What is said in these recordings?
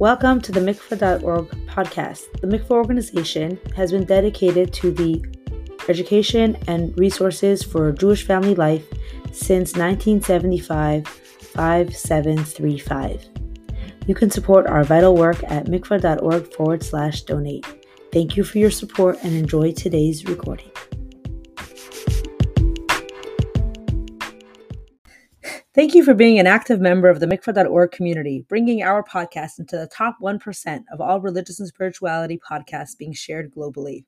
Welcome to the mikvah.org podcast. The mikvah organization has been dedicated to the education and resources for Jewish family life since 1975 5735. You can support our vital work at mikvah.org forward slash donate. Thank you for your support and enjoy today's recording. Thank you for being an active member of the mikvah.org community, bringing our podcast into the top 1% of all religious and spirituality podcasts being shared globally.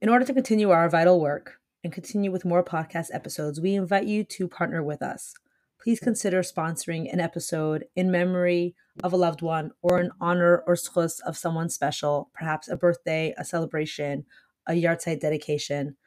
In order to continue our vital work and continue with more podcast episodes, we invite you to partner with us. Please consider sponsoring an episode in memory of a loved one or in honor or zchus of someone special, perhaps a birthday, a celebration, a yahrzeit dedication.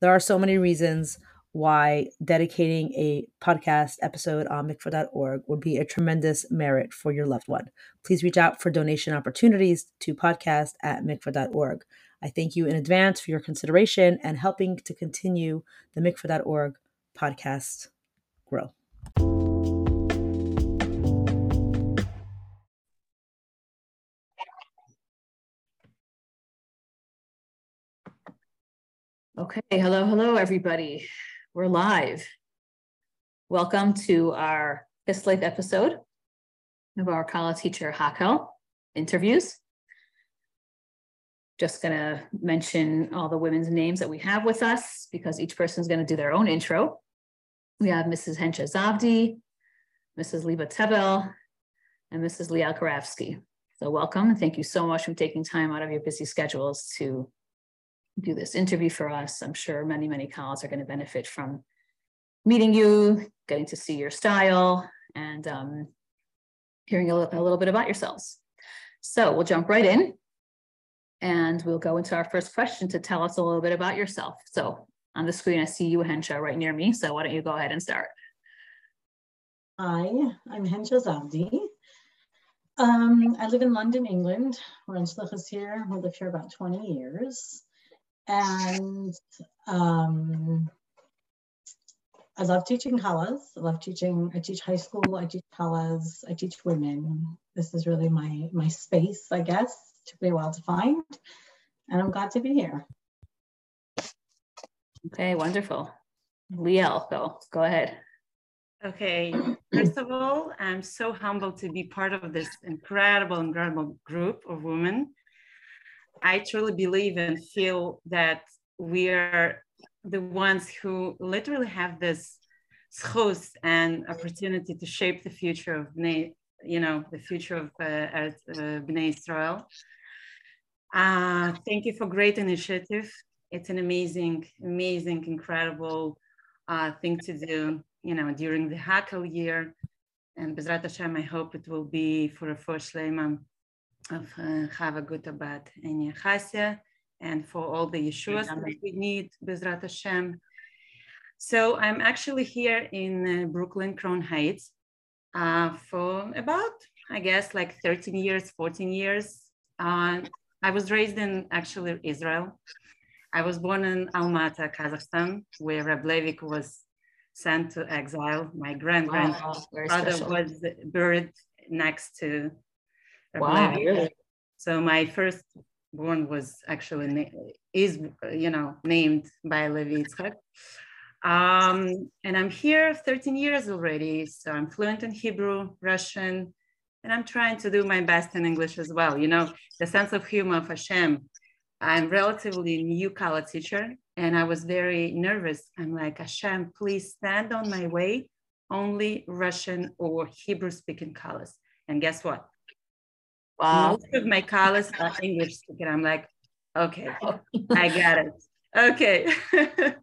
There are so many reasons why dedicating a podcast episode on mikvah.org would be a tremendous merit for your loved one. Please reach out for donation opportunities to podcast at mikvah.org. I thank you in advance for your consideration and helping to continue the mikvah.org podcast grow. Okay, hello, hello, everybody. We're live. Welcome to our Kislev episode of our Kala teacher Hakhel interviews just going to mention all the women's names that we have with us because each person is going to do their own intro. We have Mrs. Hensha Zavdi, Mrs. Liba Tebel, and Mrs. Liel Karavsky. So welcome and thank you so much for taking time out of your busy schedules to do this interview for us. I'm sure many, many colleagues are going to benefit from meeting you, getting to see your style, and um, hearing a, a little bit about yourselves. So we'll jump right in. And we'll go into our first question to tell us a little bit about yourself. So on the screen, I see you, Hensha, right near me. So why don't you go ahead and start? Hi, I'm Hensha Zavdi. Um, I live in London, England. In Shlichus here. We lived here about 20 years. And um, I love teaching kalas. I love teaching, I teach high school, I teach kalas, I teach women. This is really my my space, I guess took me a while to find, and I'm glad to be here. Okay, wonderful. Liel, go go ahead. Okay, first of all, I'm so humbled to be part of this incredible, incredible group of women. I truly believe and feel that we are the ones who literally have this zchus and opportunity to shape the future of Bnei, you know, the future of uh, uh, Bnei Israel. Uh, thank you for great initiative. It's an amazing, amazing, incredible uh, thing to do, you know, during the Hakhel year. And Bezrat Hashem, I hope it will be for a first Shlema of uh, Chava Gutabat and Yechasia, and for all the Yeshuas that we need, Bezrat Hashem. So I'm actually here in uh, Brooklyn, Crown Heights, uh, for about, I guess, like 13 years, 14 years. Uh, I was raised in actually Israel. I was born in Almaty, Kazakhstan, where Reb Levik was sent to exile. My grand grandfather was buried next to wow, Really? So my first born was actually is you know named by Levi Yitzchak. Um, and I'm here 13 years already, so I'm fluent in Hebrew, Russian, and I'm trying to do my best in English as well. You know, the sense of humor of Hashem. I'm relatively new kala teacher, and I was very nervous. I'm like, Hashem, please stand on my way, only Russian or Hebrew speaking college. And guess what? Wow. Most of my college are English speaking. I'm like, okay, I got it. Okay.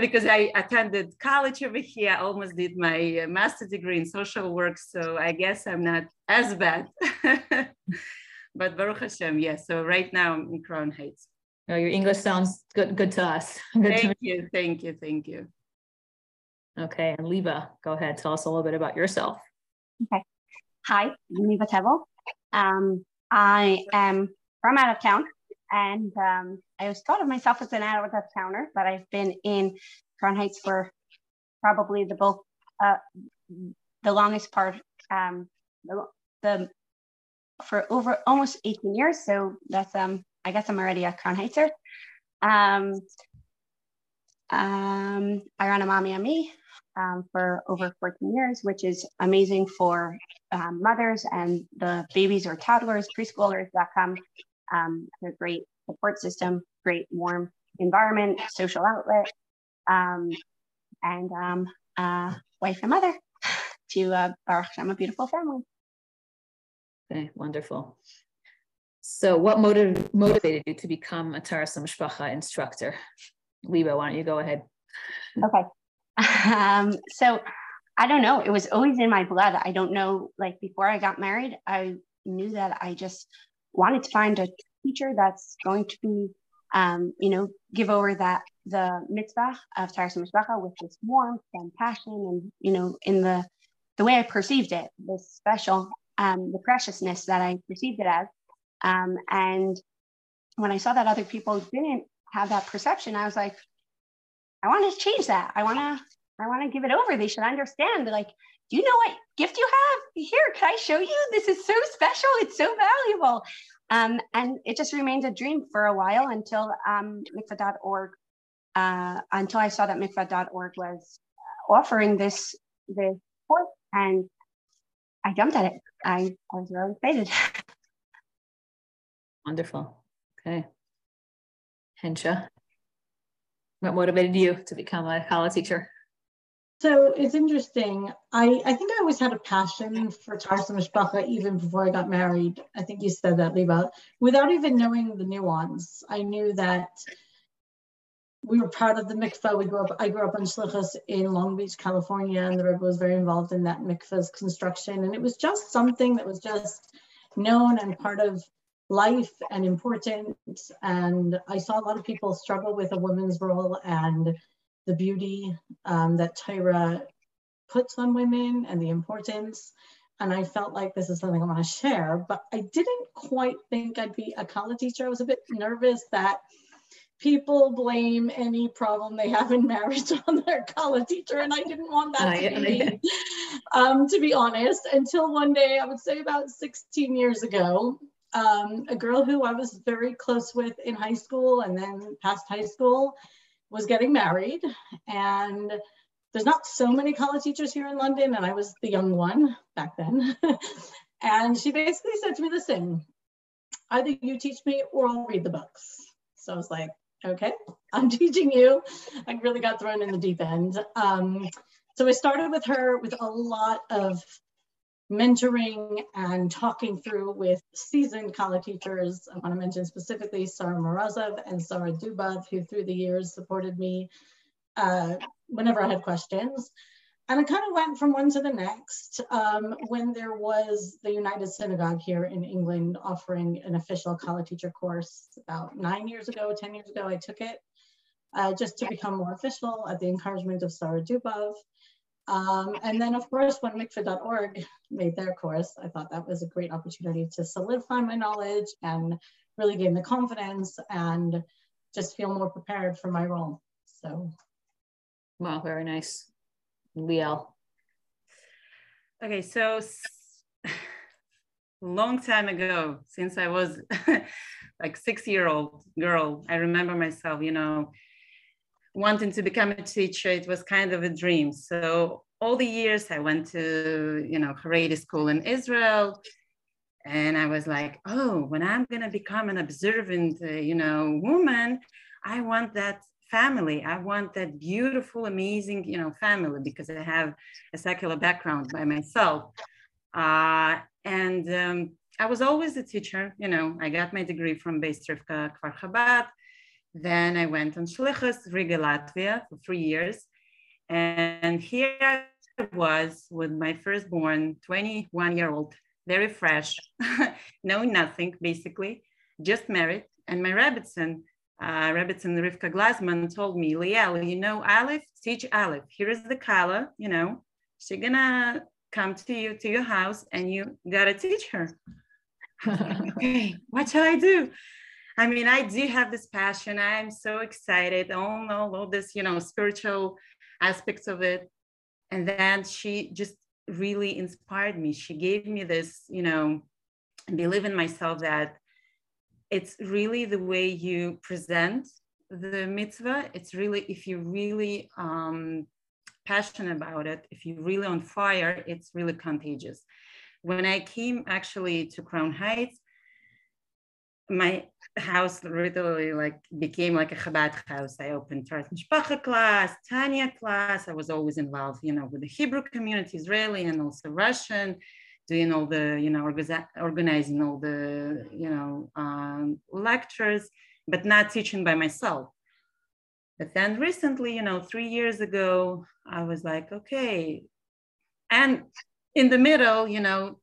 because I attended college over here. I almost did my uh, master's degree in social work. So I guess I'm not as bad. but Baruch Hashem, yes. So right now I'm in Crown Heights. Oh, your English sounds good good to us. Good thank to you, thank you, thank you. Okay, and Liba, go ahead. Tell us a little bit about yourself. Okay. Hi, I'm Liba Tevel. Um, I am from out of town and um, I always thought of myself as an out of towner, but I've been in Crown Heights for probably the both uh, the longest part, um, the, the for over almost 18 years. So that's um I guess I'm already a Crown Heightser. Um, um, I run a mommy and me um, for over 14 years, which is amazing for um, mothers and the babies or toddlers, preschoolers that come. Um, a great support system, great warm environment, social outlet, um, and um, uh, wife and mother to uh, Baruch Hashem, a beautiful family. Okay, wonderful. So what motiv- motivated you to become a Taras Mishpacha instructor? Liba, why don't you go ahead? Okay. Um, so I don't know. It was always in my blood. I don't know. Like before I got married, I knew that I just wanted to find a teacher that's going to be, um, you know, give over that the mitzvah of Taras Mishpacha with this warmth and passion, and you know, in the the way I perceived it, the special, um, the preciousness that I perceived it as. Um, and when I saw that other people didn't have that perception, I was like, I want to change that. I want to, I want to give it over. They should understand. Like, do you know what gift you have? Here, can I show you? This is so special. It's so valuable. Um, and it just remained a dream for a while until um, mikvah.org, uh, until I saw that mikvah.org was offering this this course, and I jumped at it. I, I was really excited. Wonderful. Okay. Hensha, what motivated you to become a Challah teacher? So it's interesting. I, I think I always had a passion for Taras Mishpacha even before I got married. I think you said that, Liba. Without even knowing the nuance, I knew that we were part of the mikveh. We grew up. I grew up in Shlichus in Long Beach, California, and the Rebbe was very involved in that mikveh's construction. And it was just something that was just known and part of life and important. And I saw a lot of people struggle with a woman's role and the beauty um, that Tyra puts on women and the importance. And I felt like this is something I want to share, but I didn't quite think I'd be a kala teacher. I was a bit nervous that people blame any problem they have in marriage on their kala teacher, and I didn't want that to be um, to be honest. Until one day, I would say about 16 years ago, um, a girl who I was very close with in high school and then past high school was getting married. And there's not so many kala teachers here in London, and I was the young one back then. and she basically said to me the same either you teach me or I'll read the books. So I was like, okay, I'm teaching you. I really got thrown in the deep end. Um, so I started with her with a lot of mentoring and talking through with seasoned kala teachers. I want to mention specifically Sarah Morozov and Sarah Dubov, who through the years supported me uh, whenever I had questions. And I kind of went from one to the next um, when there was the United Synagogue here in England offering an official kala teacher course about nine years ago, 10 years ago, I took it uh, just to become more official at the encouragement of Sarah Dubov. Um, and then of course, when mikvah.org made their course, I thought that was a great opportunity to solidify my knowledge and really gain the confidence and just feel more prepared for my role. So. Wow, very nice. Liel. Okay, so long time ago, since I was like six year old girl, I remember myself, you know, wanting to become a teacher, it was kind of a dream. So all the years I went to, you know, Haredi school in Israel. And I was like, oh, when I'm going to become an observant, uh, you know, woman, I want that family. I want that beautiful, amazing, you know, family because I have a secular background by myself. Uh, and um, I was always a teacher. You know, I got my degree from Beis Rivka Kfar Chabad. Then I went on Shlichus, Riga, Latvia for three years. And here I was with my firstborn, 21 year old, very fresh, knowing nothing basically, just married. And my Rebbitzin, uh, Rebbitzin Rivka Glassman told me, Liel, you know, Aleph, teach Aleph. Here is the Kala, you know, she's gonna come to you, to your house, and you gotta teach her. okay, what shall I do? I mean, I do have this passion. I'm so excited. All, all, all this, you know, spiritual aspects of it. And then she just really inspired me. She gave me this, you know, believe in myself that it's really the way you present the mitzvah. It's really, if you really um, passionate about it, if you're really on fire, it's really contagious. When I came actually to Crown Heights, my house literally like became like a Chabad house. I opened Taras Mishpacha class, Tanya class. I was always involved, you know, with the Hebrew community, Israeli and also Russian, doing all the, you know, organizing all the, you know, um, lectures, but not teaching by myself. But then recently, you know, three years ago, I was like, okay. And in the middle, you know,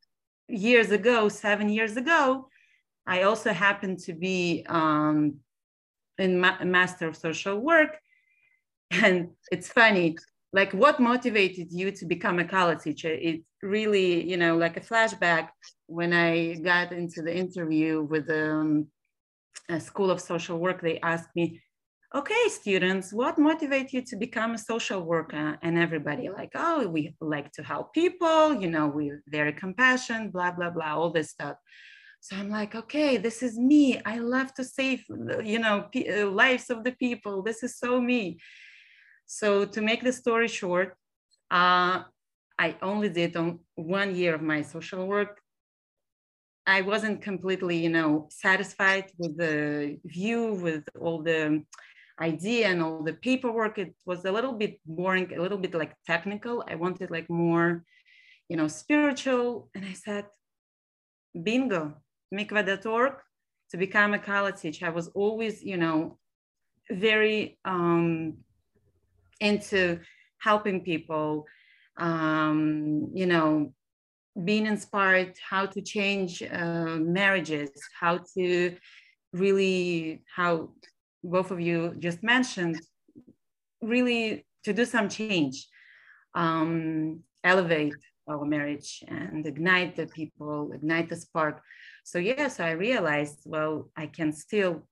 years ago, seven years ago, I also happened to be um, in ma- Master of Social Work. And it's funny, like what motivated you to become a kala teacher? It really, you know, like a flashback when I got into the interview with um, School of Social Work, they asked me, okay, students, what motivates you to become a social worker? And everybody like, oh, we like to help people, you know, we're very compassionate, blah, blah, blah, all this stuff. So I'm like, okay, this is me. I love to save, you know, uh, lives of the people. This is so me. So to make the story short, uh, I only did on one year of my social work. I wasn't completely, you know, satisfied with the view, with all the idea and all the paperwork. It was a little bit boring, a little bit like technical. I wanted like more, you know, spiritual. And I said, bingo, mikvah.org to become a kala teacher. I was always, you know, very um, into helping people, um, you know, being inspired how to change uh, marriages, how to really, how both of you just mentioned, really to do some change, um, elevate our marriage and ignite the people, ignite the spark. So yes, I realized, well, I can still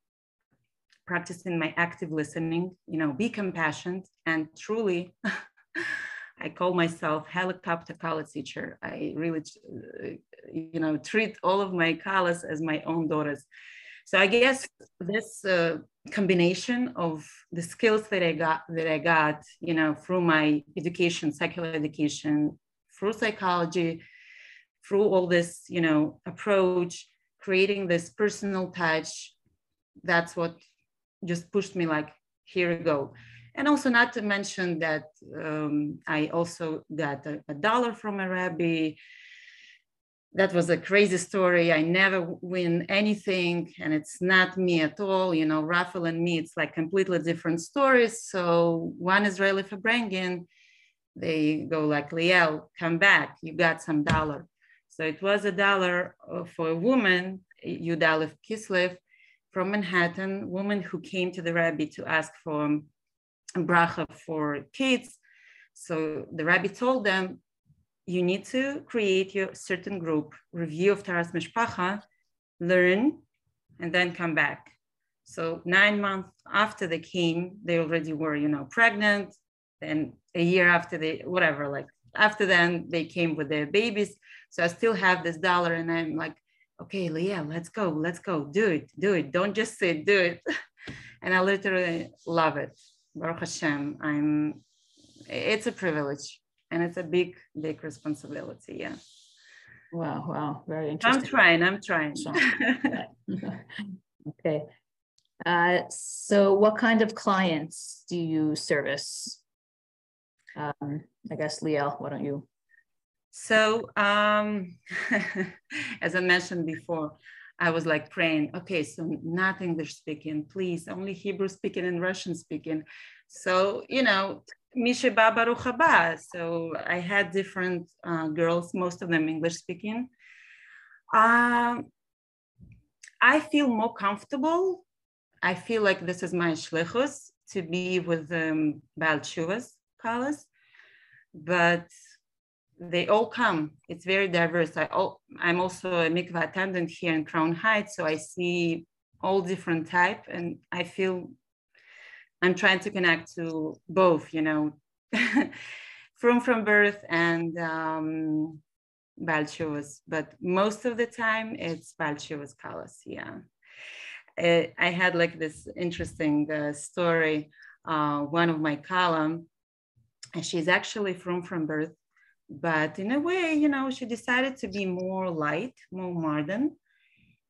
practice in my active listening, you know, be compassionate and truly, I call myself helicopter kala teacher. I really, you know, treat all of my college as my own daughters. So I guess this uh, combination of the skills that I got that I got, you know, through my education, secular education, through psychology, through all this, you know, approach, creating this personal touch, that's what just pushed me like, here we go. And also not to mention that um, I also got a, a, dollar from a rabbi. That was a crazy story. I never win anything and it's not me at all. You know, Raphael and me, it's like completely different stories. So one Israeli Farbrengen, they go like, Liel, come back, you got some dollar. So it was a dollar uh, for a woman, Yudalef Kislev, from Manhattan, woman who came to the rabbi to ask for a bracha for kids. So the rabbi told them, you need to create your certain group, review of Taras Mishpacha, learn, and then come back. So nine months after they came, they already were, you know, pregnant. Then a year after they, whatever, like after then they came with their babies. So I still have this dollar and I'm like, okay, Leah, let's go, let's go, do it, do it. Don't just sit, do it. and I literally love it. Baruch Hashem, I'm, it's a privilege and it's a big, big responsibility. Yeah. Wow, wow, very interesting. I'm trying, I'm trying. okay. Uh, so what kind of clients do you service? Um, I guess Liel, why don't you? So um, as I mentioned before, I was like praying, okay, so not English speaking, please, only Hebrew speaking and Russian speaking. So, you know, Misha Baruch So I had different uh, girls, most of them English speaking. Um, I feel more comfortable. I feel like this is my shlichus to be with um, Baal Chuvas, Kalas but they all come. It's very diverse. I, I'm also a mikvah attendant here in Crown Heights, so I see all different type, and I feel I'm trying to connect to both. You know, from from birth and um, Balchus, but most of the time it's Balchus Kalas. Yeah. It, I had like this interesting uh, story. Uh, one of my column, and she's actually from from birth, but in a way, you know, she decided to be more light, more modern,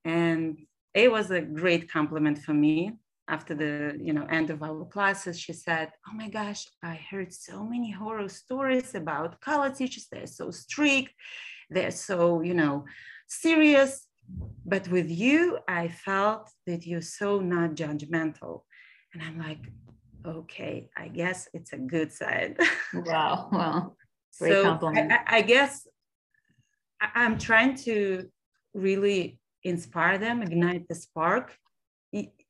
and it was a great compliment for me. After the you know end of our classes she said oh my gosh i heard so many horror stories about kala teachers. They're so strict. They're so you know serious. But with you i felt that you're so not judgmental. And i'm like okay i guess it's a good side wow wow great so compliment I, I guess i'm trying to really inspire them ignite the spark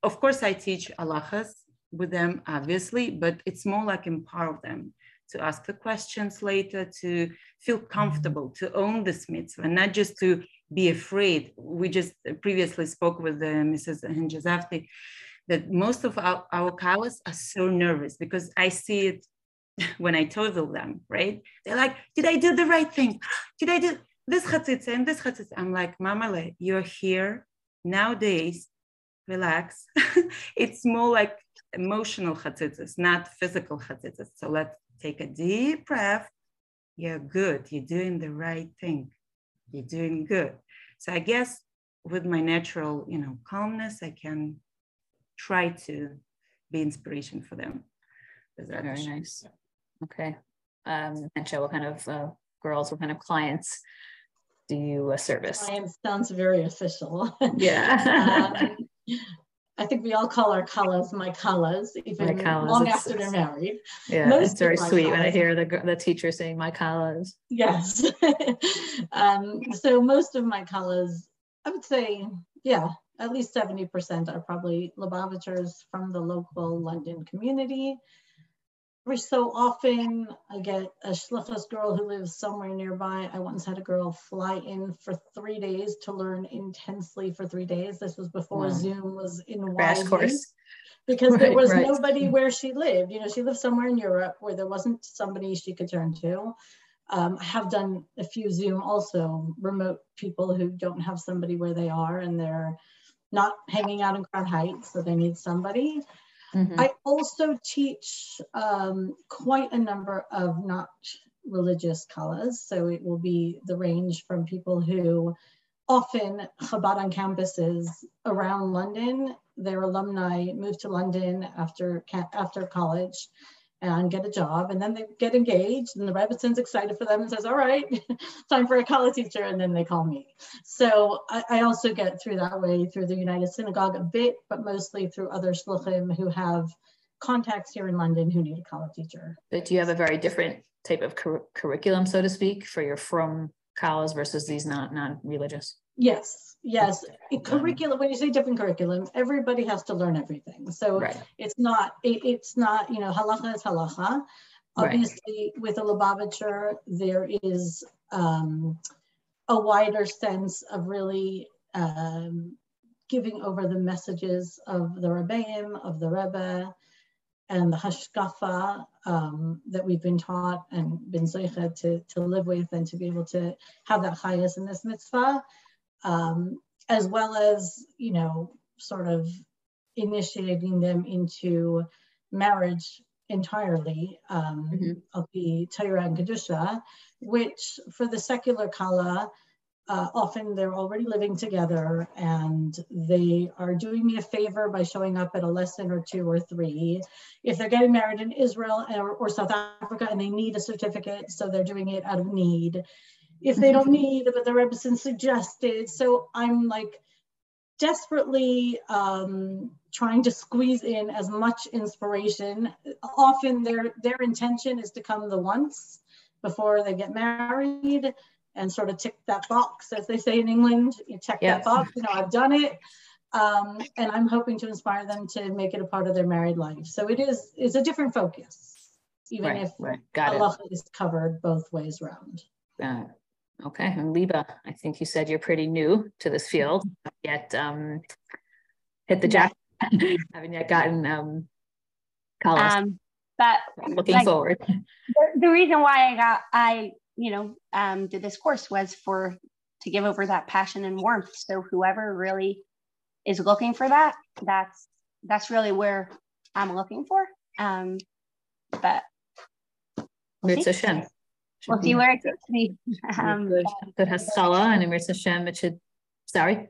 of course, I teach halachas with them, obviously, but it's more like empower them to ask the questions later, to feel comfortable, to own this mitzvah, not just to be afraid. We just previously spoke with uh, Mrs. Hensha Zavdi that most of our, our cows are so nervous because I see it when I total them, right? They're like, did I do the right thing? Did I do this chatzitza and this chatzitza? I'm like, Mamale, you're here nowadays relax. it's more like emotional chatzitzis, not physical chatzitzis. So let's take a deep breath. You're good. You're doing the right thing. You're doing good. So I guess with my natural, you know, calmness, I can try to be inspiration for them. Very nice. Okay. Um, and show what kind of uh, girls, what kind of clients do you uh, service? Clients sounds very official. Yeah. um, I think we all call our kalas my kalas, even my kalas. long it's, after they're married. Yeah, Most it's very sweet kalas. when I hear the, the teacher saying my kalas. Yes. um, so most of my kalas, I would say, yeah, at least 70% are probably Lubavitchers from the local London community every so often I get a shlichus girl who lives somewhere nearby. I once had a girl fly in for three days to learn intensely for three days. This was before. Zoom was in crash course because right, there was right. nobody where she lived. You know, she lived somewhere in Europe where there wasn't somebody she could turn to. Um, I have done a few Zoom also remote people who don't have somebody where they are and they're not hanging out in Crown Heights, so they need somebody. Mm-hmm. I also teach um, quite a number of not religious kalas. So it will be the range from people who often Chabad on campuses around London, their alumni move to London after, after college and get a job and then they get engaged and the Rebbitzin's excited for them and says, all right, time for a kala teacher. And then they call me. So I, I, also get through that way through the United Synagogue a bit, but mostly through other shluchim who have contacts here in London who need a kala teacher. But do you have a very different type of cur- curriculum, so to speak, for your from college versus these not non-religious? Yes, yes. curriculum. When you say different curriculum, everybody has to learn everything. So right. it's not. It, it's not. You know, halacha is halacha. Obviously, right. with a Lubavitcher, there is um, a wider sense of really um, giving over the messages of the Rebbeim, of the Rebbe, and the hashkafa um, that we've been taught and been zeicha to, to live with and to be able to have that chayas in this mitzvah um, as well as, you know, sort of initiating them into marriage entirely um, mm-hmm. of the Torah and Kedusha, which for the secular Kala, uh, often they're already living together and they are doing me a favor by showing up at a lesson or two or three. If they're getting married in Israel or, or South Africa and they need a certificate, so they're doing it out of need if they don't need but the Rebbetzin suggested. So I'm like desperately um, trying to squeeze in as much inspiration. Often their their intention is to come the once before they get married and sort of tick that box, as they say in England. You check yes. that box. You know, I've done it. Um, and I'm hoping to inspire them to make it a part of their married life. So it is it's a different focus, even right, if right. Got Allah it. is covered both ways around. It. Okay, and Liba, I think you said you're pretty new to this field, yet um, hit the jack, haven't yet gotten um, college. Um, but Looking like, forward. the, the reason why I got I you know um, did this course was for to give over that passion and warmth. So whoever really is looking for that, that's that's really where I'm looking for. Um, but we'll Mirza see. Shem. We'll see where it takes me. Um, Good hatzlacha and Mirza Shem. It should, sorry.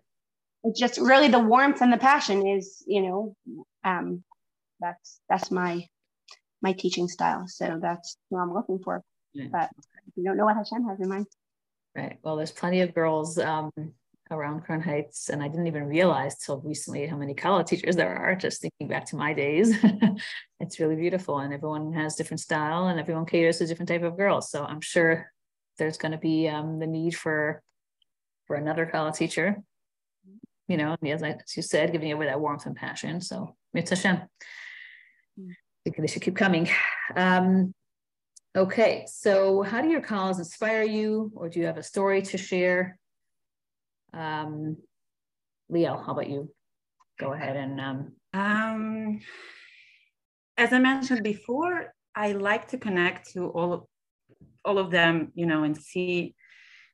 it's just really the warmth and the passion is you know um, that's that's my my teaching style. So that's what I'm looking for. Yeah. But you don't know what Hashem has in mind. Right. Well, there's plenty of girls um, around Crown Heights, and I didn't even realize till recently how many kala teachers there are. Just thinking back to my days, it's really beautiful, and everyone has different style, and everyone caters to different type of girls. So I'm sure there's going to be um, the need for for another kala teacher. You know, and as, I, as you said, giving away that warmth and passion. So Mitzvah Hashem. I think they should keep coming. Um, Okay, so how do your calls inspire you, or do you have a story to share? Um, Liel, how about you? Go ahead and um, Um, as I mentioned before, I like to connect to all of, all of them, you know, and see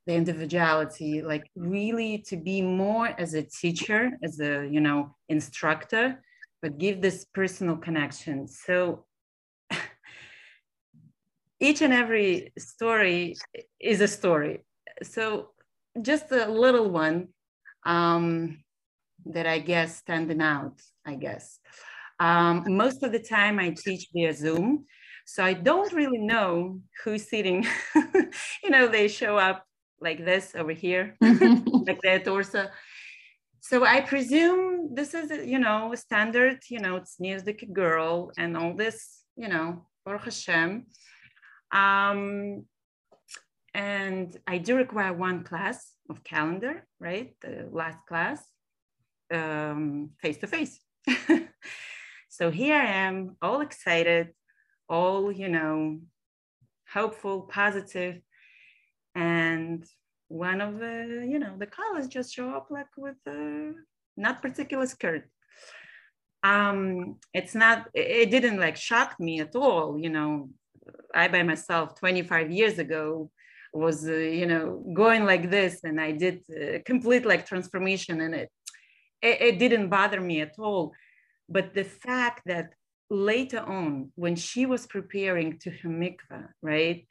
the individuality, like really to be more as a teacher, as a, you know, instructor, but give this personal connection. So each and every story is a story. So just a little one um, that I guess standing out, I guess. Um, most of the time I teach via Zoom. So I don't really know who's sitting. you know, they show up like this over here, like their torso. So I presume this is, you know, standard, you know, it's music girl and all this, you know, Baruch Hashem. Um, and I do require one class of calendar, right? The last class, um, face to face. So here I am, all excited, all, you know, hopeful, positive, And one of the, you know, the kalas just show up like with a not particular skirt. Um, it's not, it didn't like shock me at all, you know, I by myself 25 years ago was uh, you know going like this and i did uh, complete like transformation and it, it it didn't bother me at all. But the fact that later on when she was preparing to her mikvah right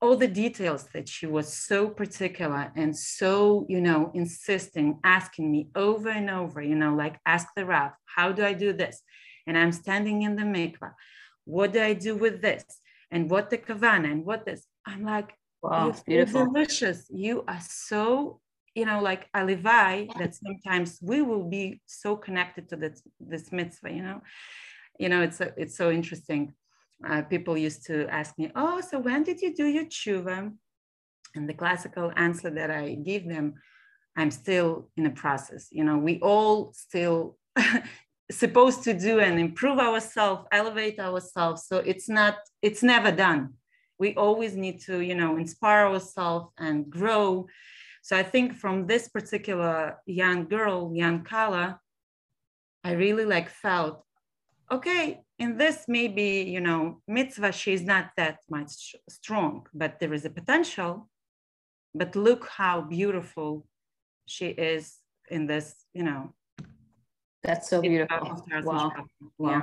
all the details that she was so particular and so you know insisting asking me over and over you know like ask the rav how do i do this? And i'm standing in the mikvah. What do I do with this? And what the kavana and what this? I'm like, Wow, it's beautiful. delicious. You are so, you know, like alivai that sometimes we will be so connected to this this mitzvah, you know. You know, it's a, it's so interesting. Uh, people used to ask me, "Oh, so when did you do your tshuva?" And the classical answer that I give them, I'm still in a process. You know, we all still supposed to do and improve ourselves elevate ourselves. So it's not it's never done. We always need to you know inspire ourselves and grow. So i think from this particular young girl young kala i really like felt okay in this maybe you know mitzvah she's not that much strong but there is a potential. But look how beautiful she is in this you know That's so beautiful. Wow. Wow. Yeah.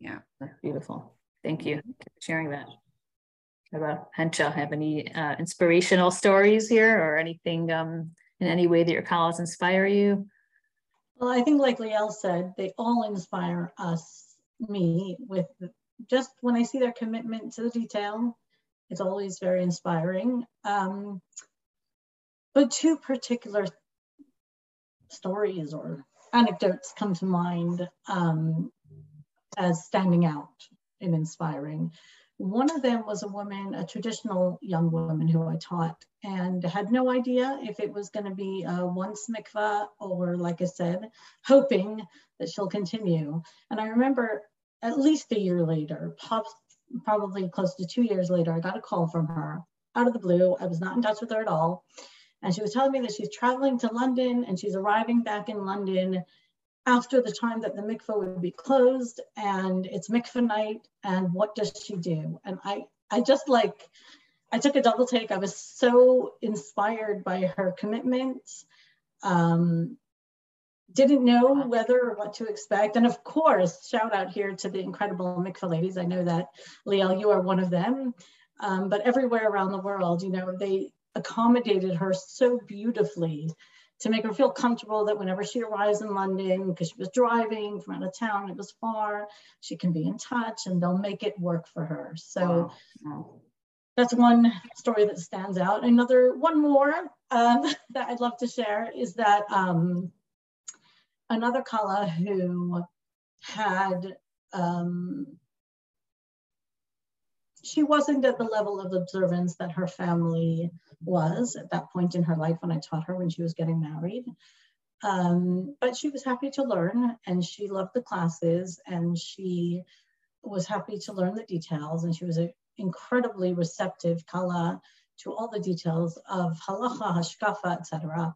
Yeah. That's beautiful. Thank you for sharing that. How about Hensha? Have any uh, inspirational stories here or anything um, in any way that your colleagues inspire you? Well, I think like Liel said, they all inspire us, me, with just when I see their commitment to the detail, it's always very inspiring. Um, but two particular stories or anecdotes come to mind um, as standing out and inspiring. One of them was a woman, a traditional young woman who I taught, and had no idea if it was going to be a once mikvah or, like I said, hoping that she'll continue. And I remember at least a year later, probably close to two years later, I got a call from her out of the blue. I was not in touch with her at all. And she was telling me that she's traveling to London and she's arriving back in London after the time that the mikveh would be closed and it's mikveh night and what does she do? And I, I just like, I took a double take. I was so inspired by her commitment. Um, didn't know whether or what to expect. And of course, shout out here to the incredible mikveh ladies. I know that, Liel, you are one of them. Um, but everywhere around the world, you know, they accommodated her so beautifully to make her feel comfortable that whenever she arrives in London, because she was driving from out of town, it was far, she can be in touch and they'll make it work for her. So wow. that's one story that stands out. Another, one more um, that I'd love to share is that um, another Kala who had um, she wasn't at the level of observance that her family was at that point in her life when I taught her when she was getting married. Um, but she was happy to learn and she loved the classes and she was happy to learn the details and she was incredibly receptive kala to all the details of halacha, hashkafa, etc.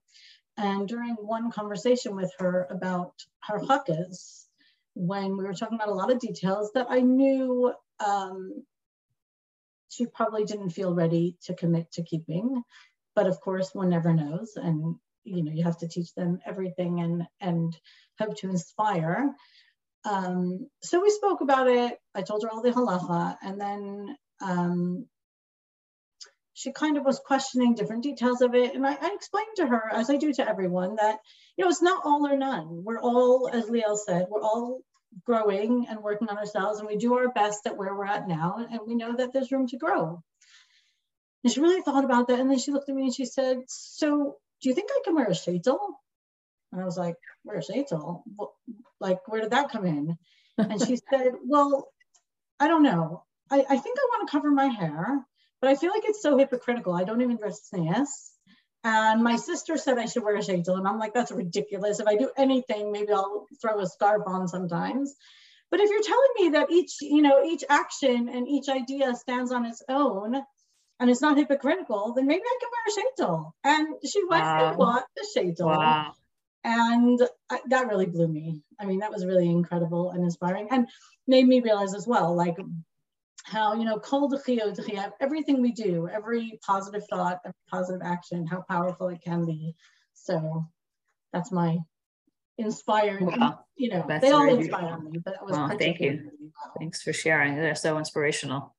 And during one conversation with her about her hakas, when we were talking about a lot of details that I knew um, she probably didn't feel ready to commit to keeping. But of course, one never knows. And you know, you have to teach them everything and and hope to inspire. Um, so we spoke about it. I told her all the halacha, and then um, she kind of was questioning different details of it. And I, I, explained to her, as I do to everyone, that you know it's not all or none. We're all, as Liel said, we're all growing and working on ourselves and we do our best at where we're at now and we know that there's room to grow. And she really thought about that and then she looked at me and she said so do you think i can wear a sheitel and i was like wear a sheitel like where did that come in? And she said well i don't know. I, I think i want to cover my hair but i feel like it's so hypocritical i don't even dress tznius and my sister said I should wear a sheitel. And I'm like, that's ridiculous. If I do anything, maybe I'll throw a scarf on sometimes. But if you're telling me that each, you know, each action and each idea stands on its own and it's not hypocritical, then maybe I can wear a sheitel. And she went wow. and bought the sheitel. Wow. And I, that really blew me. I mean, that was really incredible and inspiring and made me realize as well, like how you know kol everything we do every positive thought every positive action how powerful it can be so that's my inspiring wow. you know that's they all inspire me but it was well, thank you thanks for sharing they're so inspirational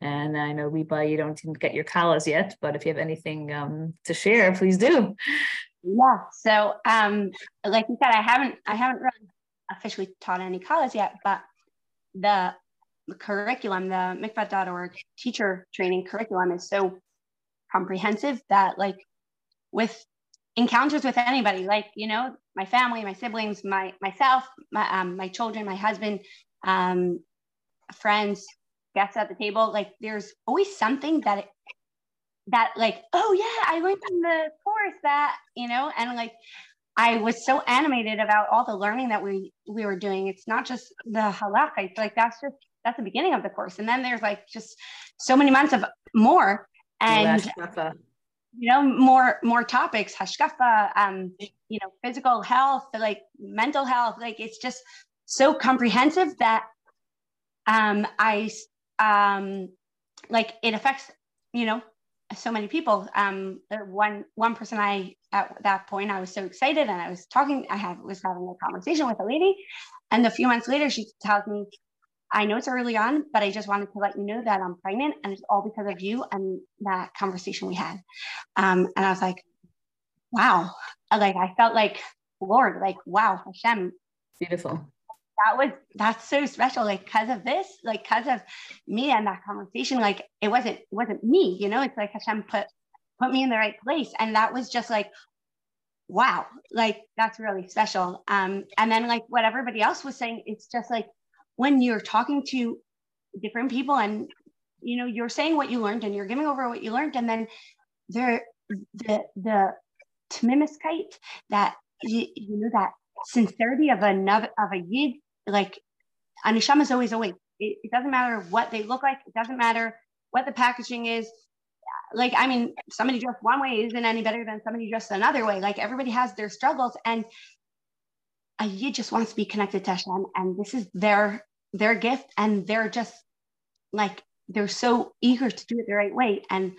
and I know Liba, you don't get your kalas yet, but if you have anything um, to share, please do. Yeah. So, um, like you said, I haven't, I haven't really officially taught any kalas yet, but the curriculum, the mikvah.org teacher training curriculum is so comprehensive that like with encounters with anybody, like, you know, my family, my siblings, my myself, my, um, my children, my husband, um, friends, guests at the table, like there's always something that it, that like, oh yeah, I learned in the course that, you know, and like I was so animated about all the learning that we we were doing. It's not just the halakha. It's like that's just that's the beginning of the course. And then there's like just so many months of more and you know more more topics hashkafa um you know physical health like mental health. Like it's just so comprehensive that um i um like it affects you know so many people. Um one one person i at that point i was so excited and i was talking i had was having a conversation with a lady. And a few months later she tells me I know it's early on, but I just wanted to let you know that I'm pregnant and it's all because of you and that conversation we had. Um, and I was like, wow. Like I felt like, Lord, like, wow, Hashem. Beautiful. That was that's so special. Like because of this, like because of me and that conversation, like it wasn't it wasn't me, you know, it's like Hashem put put me in the right place. And that was just like, wow, like that's really special. Um, and then like what everybody else was saying, it's just like when you're talking to different people and you know you're saying what you learned and you're giving over what you learned and then there the the tmimiskite that you, you know that sincerity of another of a yid like a neshama is always awake. It, it doesn't matter what they look like. It doesn't matter what the packaging is. Like i mean somebody dressed one way isn't any better than somebody dressed another way. Like everybody has their struggles and a yid just wants to be connected to Hashem, and this is their their gift, and they're just like they're so eager to do it the right way, and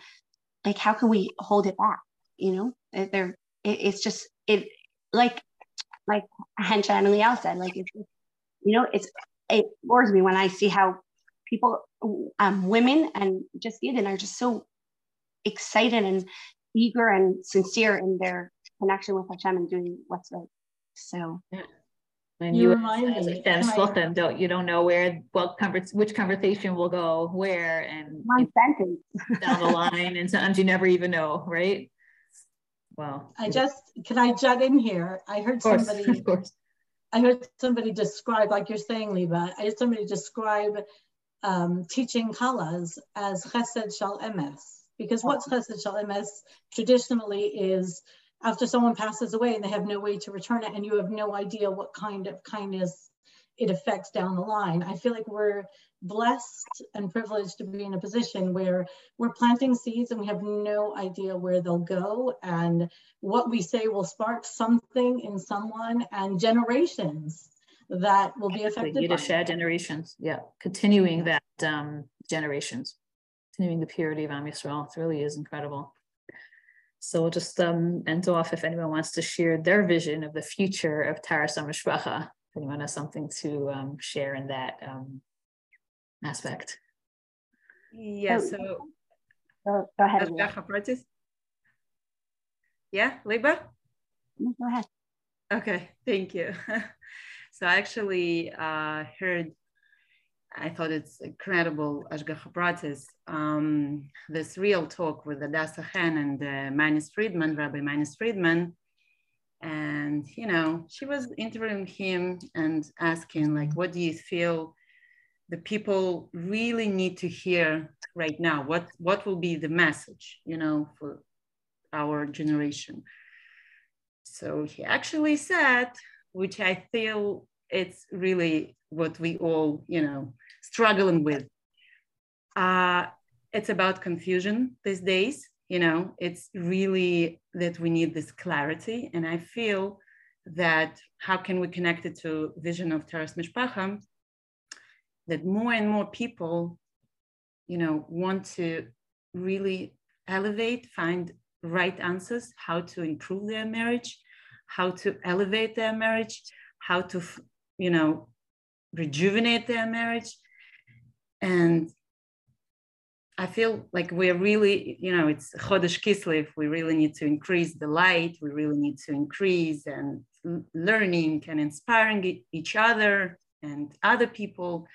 like how can we hold it back? You know, they're it, it's just it like like Hensha and Liel said, like it's you know it's it bores me when I see how people um women and just Yidden are just so excited and eager and sincere in their connection with Hashem and doing what's right. So yeah. And you, you as, as a Fem don't you don't know where what convers which conversation will go where and one sentence down the line, and sometimes you never even know, right? Well, I just can I jut in here? I heard course, somebody. I heard somebody describe, like you're saying, Liba. I heard somebody describe um, teaching Kalas as Chesed Shel Emes, because what's Chesed Shel Emes traditionally is after someone passes away and they have no way to return it and you have no idea what kind of kindness it affects down the line. I feel like we're blessed and privileged to be in a position where we're planting seeds and we have no idea where they'll go and what we say will spark something in someone and generations that will be affected. Share generations, yeah, continuing that um, generations, continuing the purity of Am Yisrael. It really is incredible. So we'll just um, end off if anyone wants to share their vision of the future of Taharas HaMishpacha. If anyone has something to um, share in that um, aspect. Yeah, so. Oh, go ahead. Yeah, Liba? Go ahead. Okay, thank you. so I actually uh, heard I thought it's incredible, Hashgacha Pratis, um, this real talk with Adasa Chen and uh, Manis Friedman, Rabbi Manis Friedman. And, you know, she was interviewing him and asking, like, what do you feel the people really need to hear right now? What, what will be the message, you know, for our generation? So he actually said, which I feel it's really what we all, you know, struggling with. Uh, it's about confusion these days. You know, it's really that we need this clarity. And I feel that how can we connect it to vision of Taharas Mishpacha? That more and more people, you know, want to really elevate, find right answers, how to improve their marriage, how to elevate their marriage, how to, you know, rejuvenate their marriage, and I feel like we're really, you know, it's Chodesh Kislev. We really need to increase the light. We really need to increase and learning and inspiring each other and other people.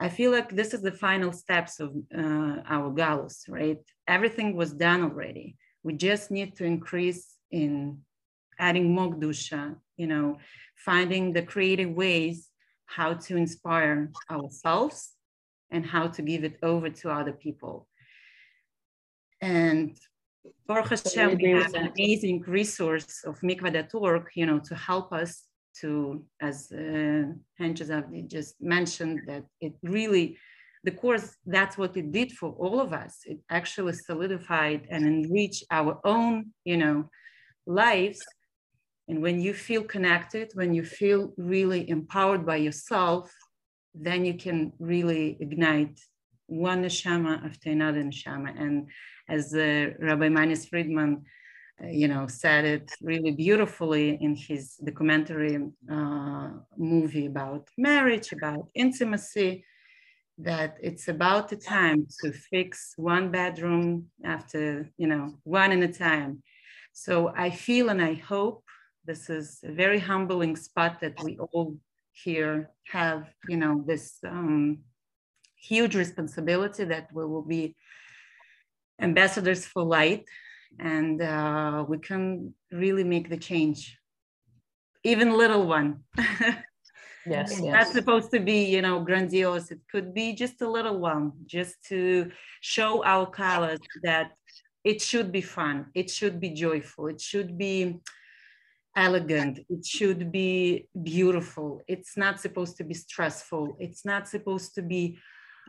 I feel like this is the final steps of uh, our galus, right? Everything was done already. We just need to increase in adding more you know, finding the creative ways how to inspire ourselves and how to give it over to other people. And Baruch Hashem, we have an amazing resource of mikvah.org, you know, to help us to, as uh, just mentioned, that it really, the course, that's what it did for all of us. It actually solidified and enriched our own, you know, lives. And when you feel connected, when you feel really empowered by yourself, then you can really ignite one neshama after another neshama. And as uh, Rabbi Manis Friedman, uh, you know, said it really beautifully in his documentary uh, movie about marriage, about intimacy, that it's about the time to fix one bedroom after, you know, one in a time. So I feel and I hope this is a very humbling spot that we all here have, you know, this um, huge responsibility that we will be ambassadors for light and uh, we can really make the change, even little one. yes, yes. Not supposed to be, you know, grandiose. It could be just a little one, just to show our colors that it should be fun, it should be joyful, it should be elegant. It should be beautiful. It's not supposed to be stressful. It's not supposed to be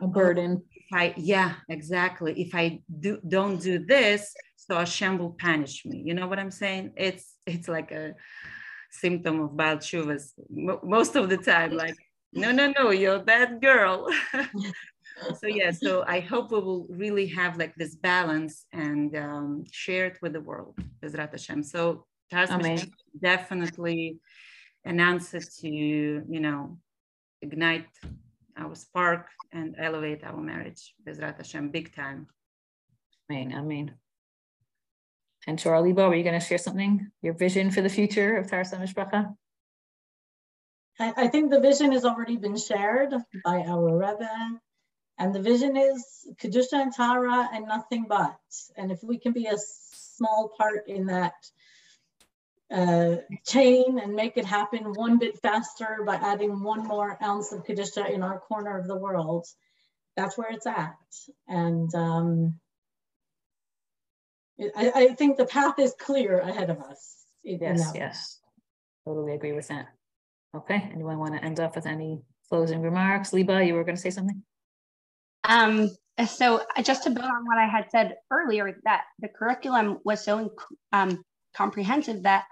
a burden. Oh, if i yeah exactly. If i do don't do this so hashem will punish me. You know what i'm saying? It's it's like a symptom of bad shuvas most of the time. Like, no, no, no, you're that girl. so yeah, so I hope we will really have like this balance and um, share it with the world, Bezrat Hashem. So definitely an answer to you know ignite our spark and elevate our marriage, Bezrat Hashem, big time. Amen. Amen. And Charlie Bob, are you going to share something? Your vision for the future of Taharas HaMishpacha? I, I think the vision has already been shared by our Rebbe. And the vision is Kedusha and Tahara and nothing but. And if we can be a small part in that uh, chain and make it happen one bit faster by adding one more ounce of Kedusha in our corner of the world, that's where it's at. And um, I, I, think the path is clear ahead of us. Yes, yes, totally agree with that. Okay, anyone want to end up with any closing remarks? Liba, you were going to say something? Um, so uh, just to build on what I had said earlier, that the curriculum was so um, comprehensive that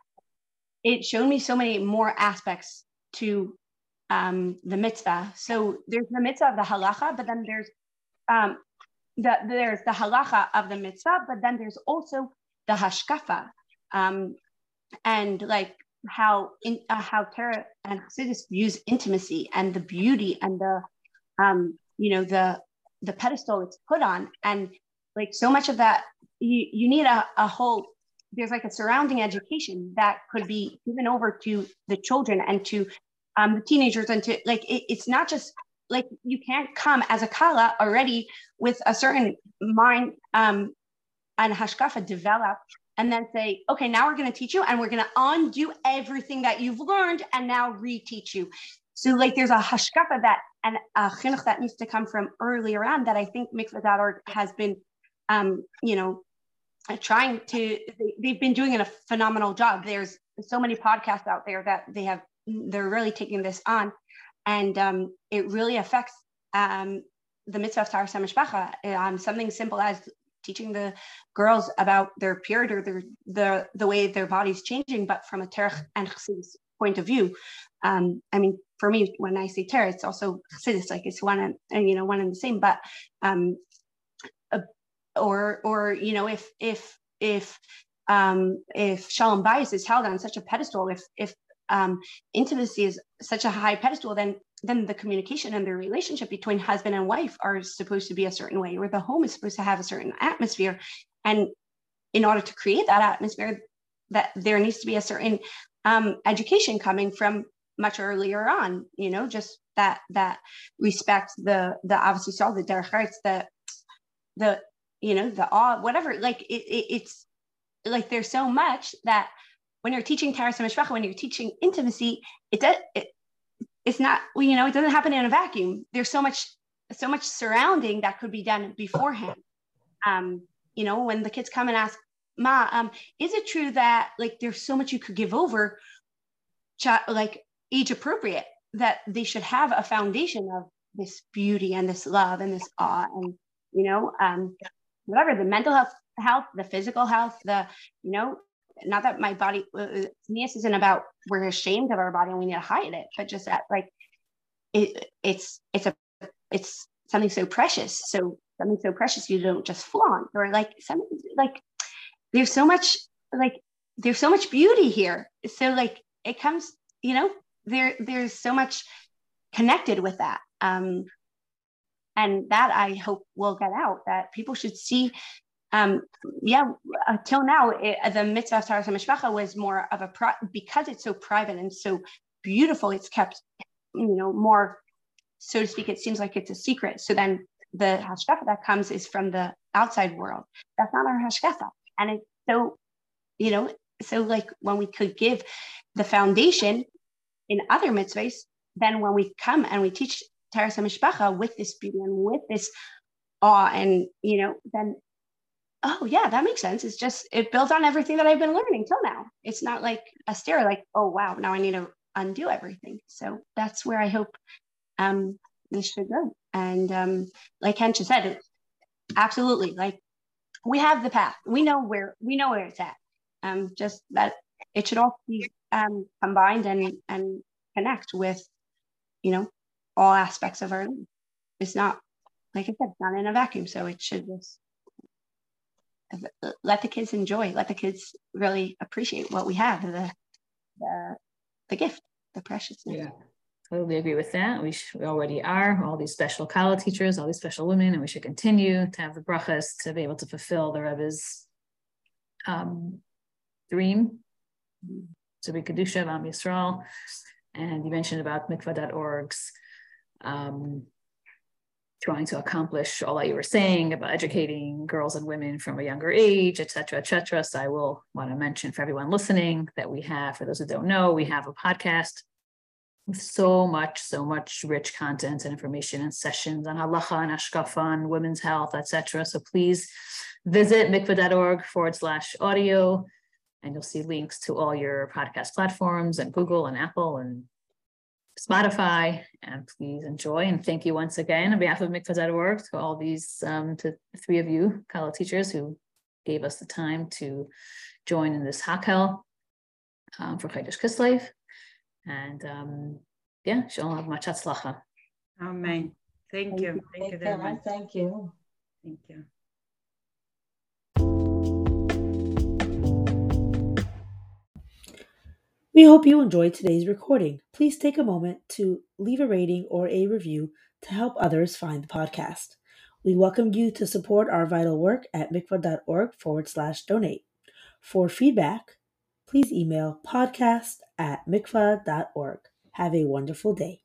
it showed me so many more aspects to um, the mitzvah. So there's the mitzvah of the halacha, but then there's um, the, there's the halacha of the mitzvah, but then there's also the hashkafa, um, and like how in uh, how Torah and Chassidus views intimacy and the beauty and the um, you know the the pedestal it's put on, and like so much of that you you need a, a whole there's like a surrounding education that could be given over to the children and to um, the teenagers and to like it, it's not just like you can't come as a kala already with a certain mind um, and hashkafa developed and then say, okay, now we're going to teach you and we're going to undo everything that you've learned and now reteach you. So like there's a hashkafa that and a chinuch that needs to come from earlier on that I think mikvah.org has been, um, you know, trying to, they, have been doing a phenomenal job. There's so many podcasts out there that they have, they're really taking this on and um, it really affects um, the mitzvah of HaMishpacha. Um, something simple as teaching the girls about their period or their, the the way their body's changing, but from a terech and chassidus point of view. Um, I mean, for me, when I say terech, it's also chassidus, like it's one and, and you know one and the same. But um, or or you know if if if um, if shalom bayis is held on such a pedestal, if if um, intimacy is such a high pedestal, then then the communication and the relationship between husband and wife are supposed to be a certain way, or the home is supposed to have a certain atmosphere. And in order to create that atmosphere, that there needs to be a certain um, education coming from much earlier on. You know, just that that respect the the obviously saw the derech eretz, the the you know the awe, whatever. Like it, it, it's like there's so much that when you're teaching HaMishpacha, when you're teaching intimacy, it does it, it's not you know it doesn't happen in a vacuum. There's so much so much surrounding that could be done beforehand. Um, you know, when the kids come and ask, "Ma, um, is it true that like there's so much you could give over, ch- like age appropriate, that they should have a foundation of this beauty and this love and this awe and you know, um, whatever the mental health, health, the physical health, the you know, not that my body uh, uh isn't about we're ashamed of our body and we need to hide it but just that like it it's it's a it's something so precious. So something so precious you don't just flaunt or like something like there's so much like there's so much beauty here. So like it comes you know there there's so much connected with that. Um and that i hope will get out that people should see um, yeah, until now, it, the mitzvah of HaMishpacha was more of a, because it's so private and so beautiful, it's kept, you know, more, so to speak, it seems like it's a secret. So then the hashkafa that comes is from the outside world. That's not our hashkafa. And it's so, you know, so like when we could give the foundation in other mitzvahs, then when we come and we teach Taharas HaMishpacha with this beauty and with this awe and, you know, then oh yeah that makes sense. It's just it builds on everything that i've been learning till now. It's not like a stare like oh wow now i need to undo everything. So that's where i hope um this should go. And um like hensha said absolutely like we have the path. We know where we know where it's at. Um just that it should all be um, combined and and connect with, you know, all aspects of our life. It's not like I said, it's not in a vacuum. So it should just let the kids enjoy, let the kids really appreciate what we have, the the, the gift, the preciousness. Yeah. Totally agree with that. We, sh- we already are all these special Kala teachers, all these special women, and we should continue to have the brachas to be able to fulfill the Rebbe's um, dream to be Kedusha Am Yisrael. And you mentioned about mikvah.org's um, trying to accomplish all that you were saying about educating girls and women from a younger age, et cetera, et cetera. So I will want to mention for everyone listening that we have, for those who don't know, we have a podcast with so much, so much rich content and information and sessions on halacha and hashkafa and women's health, etc. So please visit mikvah.org forward slash audio, and you'll see links to all your podcast platforms and Google and Apple and Spotify. And please enjoy and thank you once again on behalf of mikvah.org to all these, um, to three of you, Kala teachers who gave us the time to join in this Hakhel um, for Chodesh Kislev. And um, yeah, shalom have much hatzlacha. Amen. Thank you. Thank you very much. Thank you. Thank you. We hope you enjoyed today's recording. Please take a moment to leave a rating or a review to help others find the podcast. We welcome you to support our vital work at mikvah.org forward slash donate. For feedback, please email podcast at mikvah.org. Have a wonderful day.